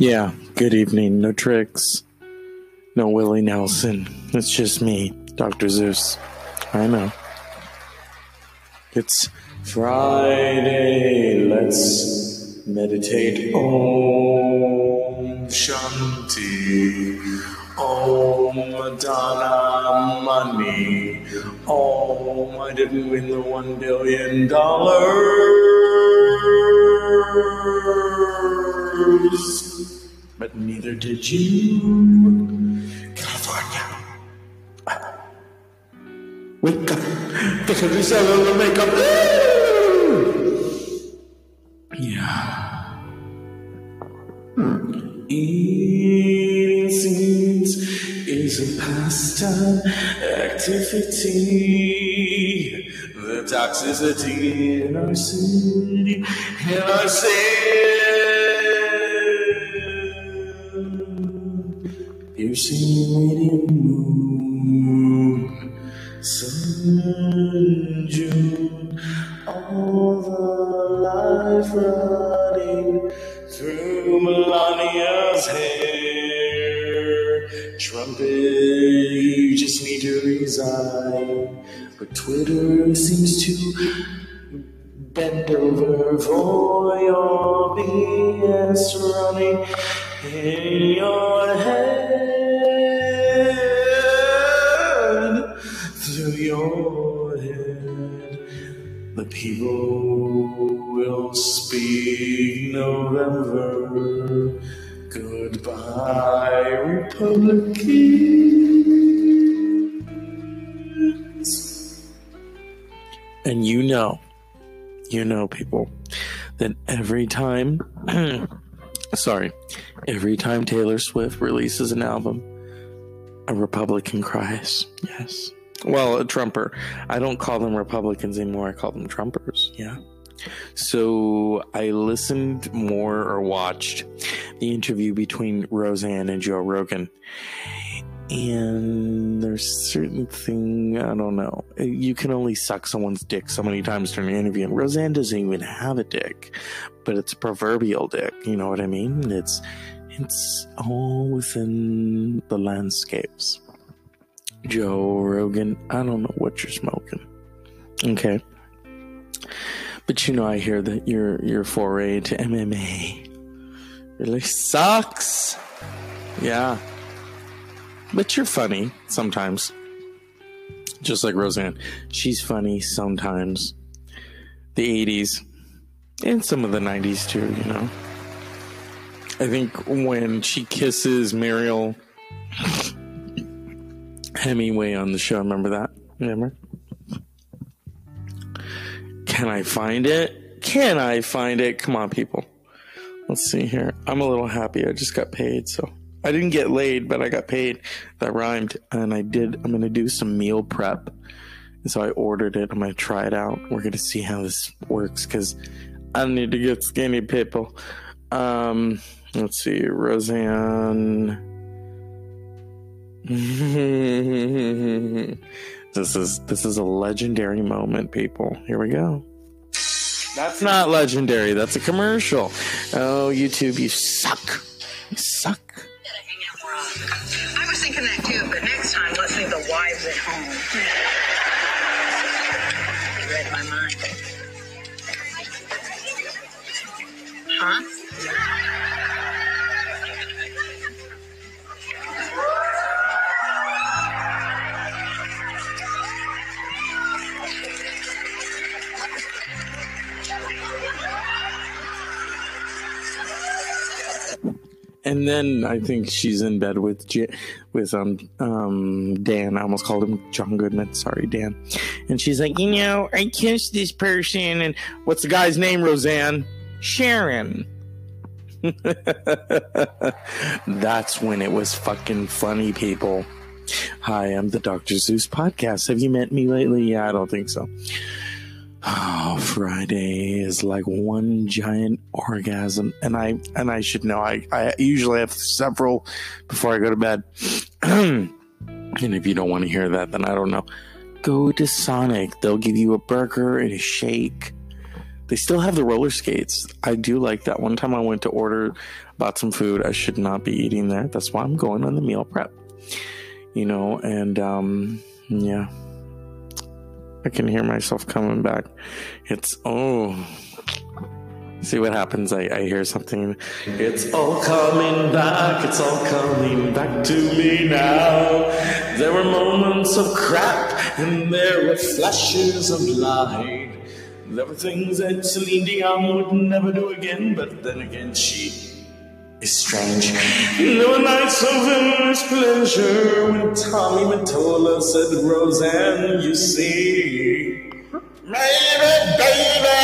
Yeah, good evening. No tricks. No Willie Nelson. It's just me, Dr. Zeus. I know. It's Friday. Let's meditate. Om Shanti. Om Madonna Money. Om I didn't win the one billion dollars. But neither did you. California. Wake up. The country's all over makeup. Yeah. Hmm. Eating scenes is a pastime activity. The toxicity in our city, in our city. Piercing radiant moon, sun, June, all the life running through Melania's hair. Trumpet, you just need to resign. But Twitter seems to bend over for your BS running in your head. People will speak November. Goodbye, Republicans. And you know, you know, people, that every time, sorry, every time Taylor Swift releases an album, a Republican cries. Yes. Well, a Trumper. I don't call them Republicans anymore. I call them Trumpers. Yeah. So I listened more or watched the interview between Roseanne and Joe Rogan. And there's certain thing I don't know. You can only suck someone's dick so many times during an interview. And Roseanne doesn't even have a dick, but it's a proverbial dick. You know what I mean? It's it's all within the landscapes. Joe Rogan, I don't know what you're smoking. Okay. But you know, I hear that your your foray to MMA really sucks. Yeah. But you're funny sometimes. Just like Roseanne. She's funny sometimes. The 80s. And some of the 90s too, you know. I think when she kisses Mariel Hemingway on the show, remember that? Remember? Can I find it? Can I find it? Come on, people. Let's see here. I'm a little happy. I just got paid, so I didn't get laid, but I got paid. That rhymed, and I did. I'm gonna do some meal prep, and so I ordered it. I'm gonna try it out. We're gonna see how this works because I need to get skinny, people. Um, let's see, Roseanne. this is this is a legendary moment, people. Here we go. That's not legendary. That's a commercial. Oh, YouTube, you suck. You suck. And then I think she's in bed with J- with um um Dan. I almost called him John Goodman. Sorry, Dan. And she's like, you know, I kissed this person, and what's the guy's name? Roseanne Sharon. That's when it was fucking funny, people. Hi, I'm the Dr. Zeus podcast. Have you met me lately? Yeah, I don't think so. Oh, Friday is like one giant orgasm, and I and I should know. I I usually have several before I go to bed. and if you don't want to hear that, then I don't know. Go to Sonic. They'll give you a burger and a shake. They still have the roller skates. I do like that. One time I went to order, bought some food. I should not be eating there. That's why I'm going on the meal prep. You know, and um, yeah. I can hear myself coming back. It's oh. See what happens. I, I hear something. It's all coming back. It's all coming back to me now. There were moments of crap and there were flashes of light. There were things that Celine Dion would never do again, but then again, she is strange. There were nights of endless pleasure when Tommy Mottola said, Roseanne, you see. Baby, baby,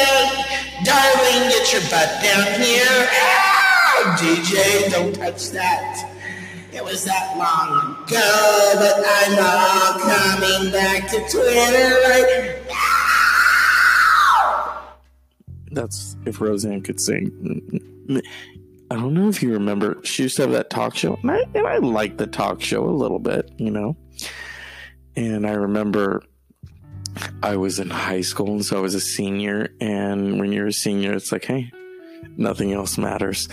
darling, get your butt down here. DJ, don't touch that. It was that long ago, but I'm all coming back to Twitter right That's if Roseanne could sing. Mm, mm, mm. I don't know if you remember, she used to have that talk show, and I, and I liked the talk show a little bit, you know. And I remember I was in high school, and so I was a senior. And when you're a senior, it's like, hey, nothing else matters.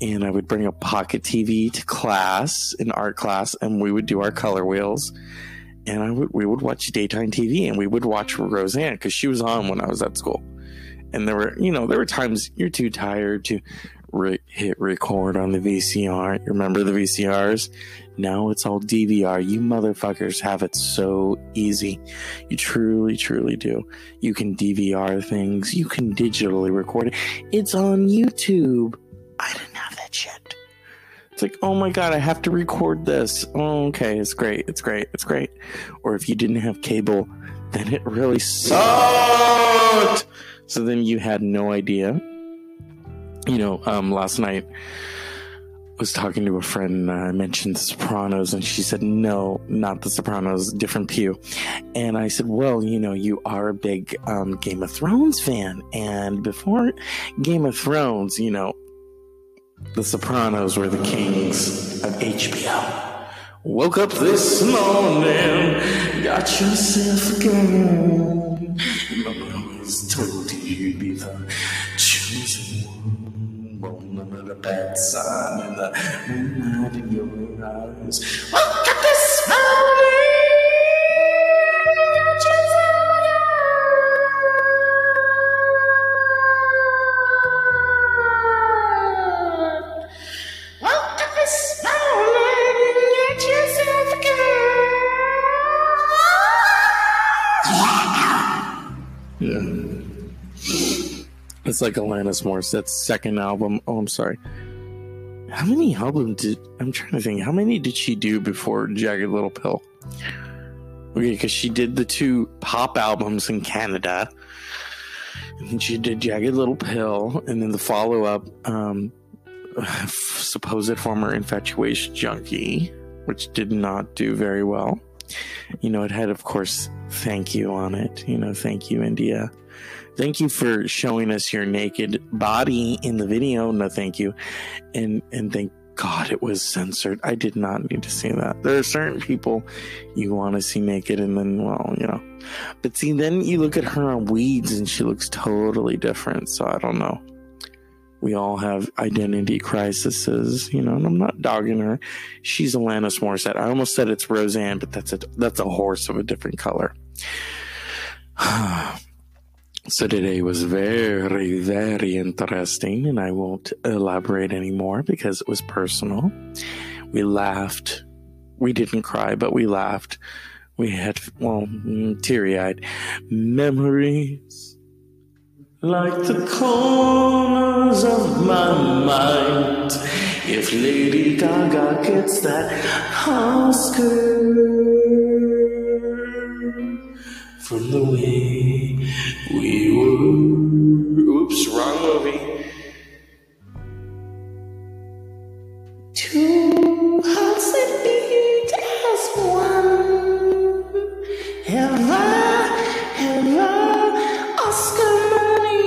And I would bring a pocket TV to class, in art class, and we would do our color wheels. And I would, we would watch daytime TV, and we would watch Roseanne because she was on when I was at school. And there were, you know, there were times you're too tired to re- hit record on the VCR. Remember the VCRs? Now it's all DVR. You motherfuckers have it so easy. You truly, truly do. You can DVR things. You can digitally record it. It's on YouTube. I didn't have that shit. It's like, oh my god, I have to record this. Oh, okay, it's great, it's great, it's great. Or if you didn't have cable, then it really sucked. Oh! So then you had no idea. You know, um, last night I was talking to a friend and I mentioned The Sopranos and she said, no, not The Sopranos, different pew. And I said, well, you know, you are a big um, Game of Thrones fan. And before Game of Thrones, you know, The Sopranos were the kings of HBO. Woke up this morning, got yourself a girl. Born under the bad sun and the moonlight in your eyes. It's like Alanis Morissette's second album. Oh, I'm sorry. How many albums did I'm trying to think? How many did she do before Jagged Little Pill? Okay, because she did the two pop albums in Canada, and she did Jagged Little Pill, and then the follow up, um, supposed former infatuation junkie, which did not do very well. You know, it had, of course, thank you on it. You know, thank you, India. Thank you for showing us your naked body in the video. No, thank you. And and thank God it was censored. I did not need to see that. There are certain people you want to see naked, and then, well, you know. But see, then you look at her on Weeds, and she looks totally different. So I don't know. We all have identity crises, you know, and I'm not dogging her. She's Alanis Morissette. I almost said it's Roseanne, but that's a that's a horse of a different color. So today was very, very interesting, and I won't elaborate anymore because it was personal. We laughed. We didn't cry, but we laughed. We had, well, mm, teary eyed memories like the corners of my mind. If Lady Gaga gets that Oscar from the Oops, wrong movie. Two hearts that beat as one. Ever, ever, Oscar money.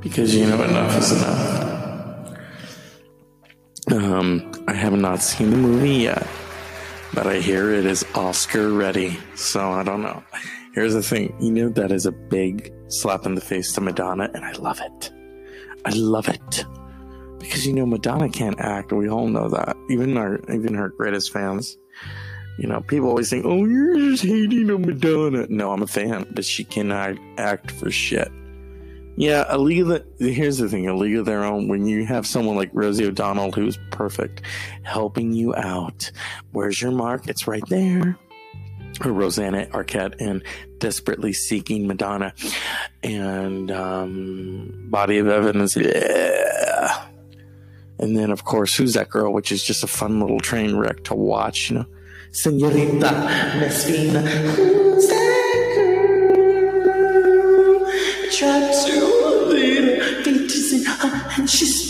Because you know enough is enough. Um, I have not seen the movie yet, but I hear it is Oscar ready. So I don't know. Here's the thing you know, that is a big slap in the face to Madonna, and I love it. I love it. Because you know, Madonna can't act. We all know that. Even our, even her greatest fans. You know, people always think, "Oh, you're just hating on Madonna." No, I'm a fan, but she cannot act for shit. Yeah, a league of the, here's the thing, a league of their own. When you have someone like Rosie O'Donnell who's perfect, helping you out, where's your mark? It's right there. Or Rosanna Arquette and desperately seeking Madonna, and um, Body of Evidence. Yeah. And then, of course, who's that girl? Which is just a fun little train wreck to watch. You know, Senorita Miss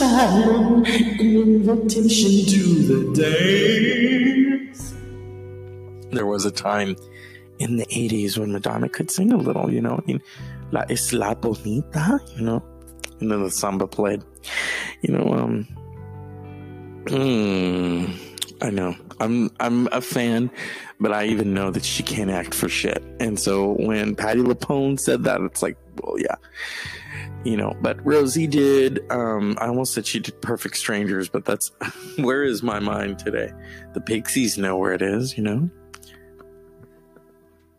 in invitation to the dance. There was a time in the 80s when Madonna could sing a little, you know. I mean, La Isla Bonita, you know. And then the samba played. You know, um. Mm, I know. I'm I'm a fan, but I even know that she can't act for shit. And so when Patti LuPone said that, it's like, well, yeah, you know. But Rosie did. Um, I almost said she did Perfect Strangers, but that's where is my mind today? The Pixies know where it is, you know.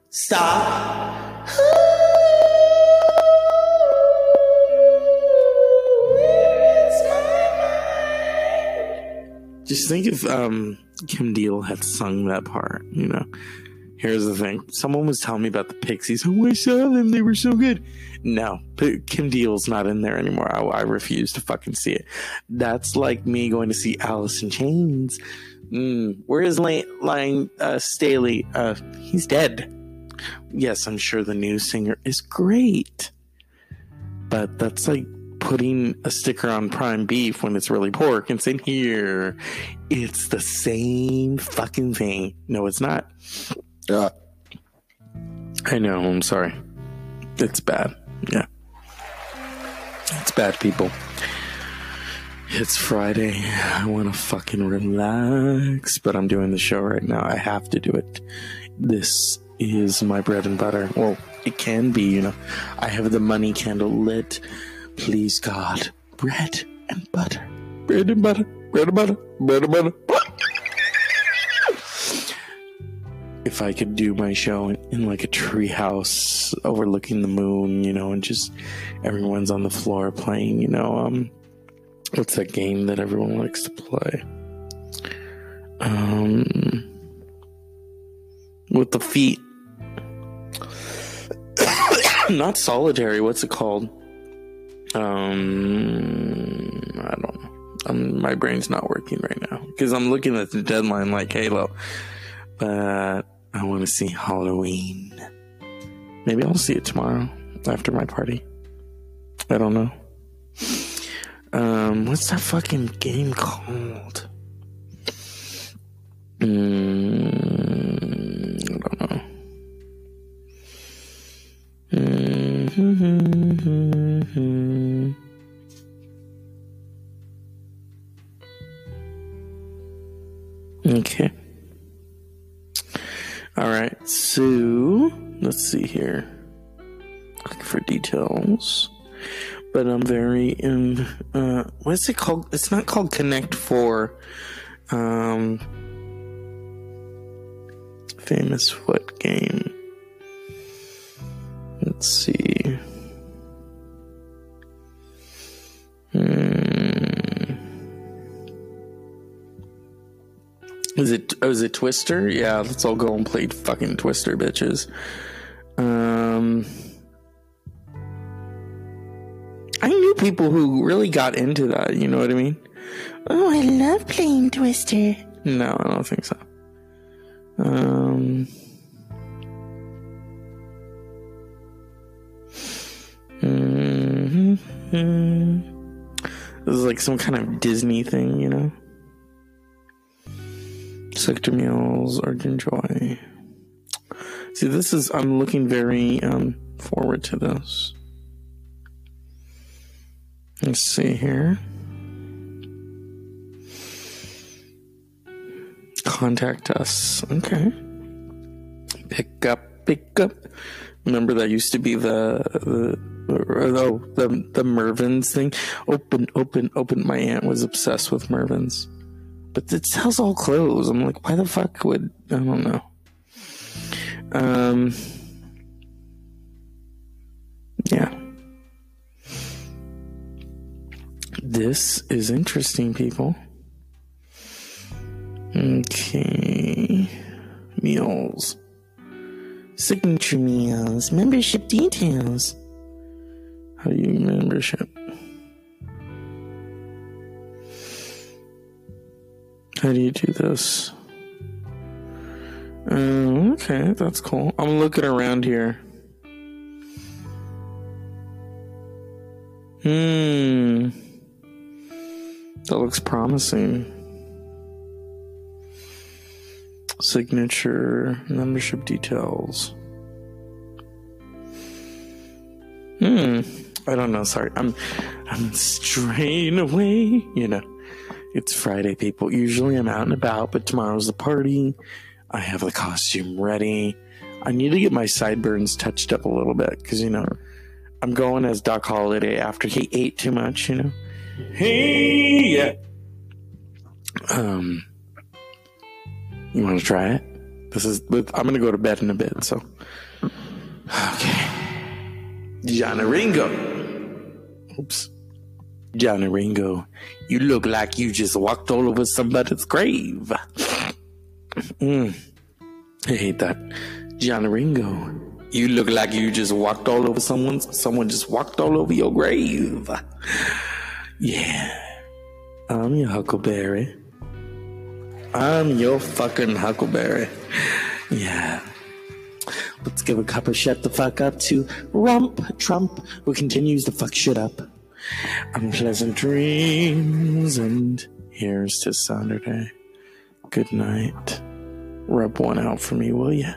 Stop. Just think of um, Kim Deal had sung that part, you know. Here's the thing. Someone was telling me about the Pixies. Oh, I saw them. They were so good. No, Kim Deal's not in there anymore. I, I refuse to fucking see it. That's like me going to see Alice in Chains. Mm, where is Lane, Lane uh, Staley? Uh, he's dead. Yes, I'm sure the new singer is great. But that's like putting a sticker on prime beef when it's really pork and saying, here, it's the same fucking thing. No, it's not. Uh, I know, I'm sorry. It's bad. Yeah. It's bad, people. It's Friday. I want to fucking relax, but I'm doing the show right now. I have to do it. This is my bread and butter. Well, it can be, you know. I have the money candle lit. Please, God. Bread and butter. Bread and butter. Bread and butter. Bread and butter. If I could do my show in, like a tree house overlooking the moon, you know, and just everyone's on the floor playing, you know, um, what's that game that everyone likes to play? Um, with the feet. Not solitary. What's it called? Um, I don't know. Um, my brain's not working right now because I'm looking at the deadline like Halo, but I want to see Halloween. Maybe I'll see it tomorrow after my party. I don't know. Um, what's that fucking game called? Mm, I don't know. Mm-hmm. So let's see here. Looking for details, but I'm very in. Uh, what is it called? It's not called Connect Four. Um, famous foot game. Let's see. Is it? Oh, is it Twister? Yeah, let's all go and play fucking Twister, bitches. Um, I knew people who really got into that. You know what I mean? Oh, I love playing Twister. No, I don't think so. Um. hmm This is like some kind of Disney thing, you know? Sector Meals, Argent Joy. See, this is, I'm looking very um, forward to this. Let's see here. contact us. Okay. Pick up, pick up. Remember that used to be the the oh the the Mervyn's thing. Open, open, open. My aunt was obsessed with Mervyn's, but it sells all clothes. I'm like, why the fuck would I don't know. Um. Yeah. This is interesting, people. Okay. Meals. Signature meals. Membership details. How do you membership? How do you do this? Um, okay, that's cool. I'm looking around here. Hmm. That looks promising. Signature, membership details. Hmm. I don't know. Sorry, I'm I'm straying away. You know, it's Friday, people. Usually I'm out and about, but tomorrow's the party. I have the costume ready. I need to get my sideburns touched up a little bit because you know I'm going as Doc Holliday after he ate too much. You know. Hey, yeah. Um, you want to try it? This is. I'm gonna go to bed in a bit. So, okay. Johnny Ringo. Oops. Johnny Ringo, you look like you just walked all over somebody's grave. Mm. I hate that. Johnny Ringo, you look like you just walked all over someone's. Someone just walked all over your grave. Yeah. I'm your Huckleberry. I'm your fucking Huckleberry. Yeah. Let's give a cup of shut the fuck up to Rump Trump, who continues to fuck shit up. Unpleasant dreams, and here's to Saturday. Good night. Rub one out for me, will ya?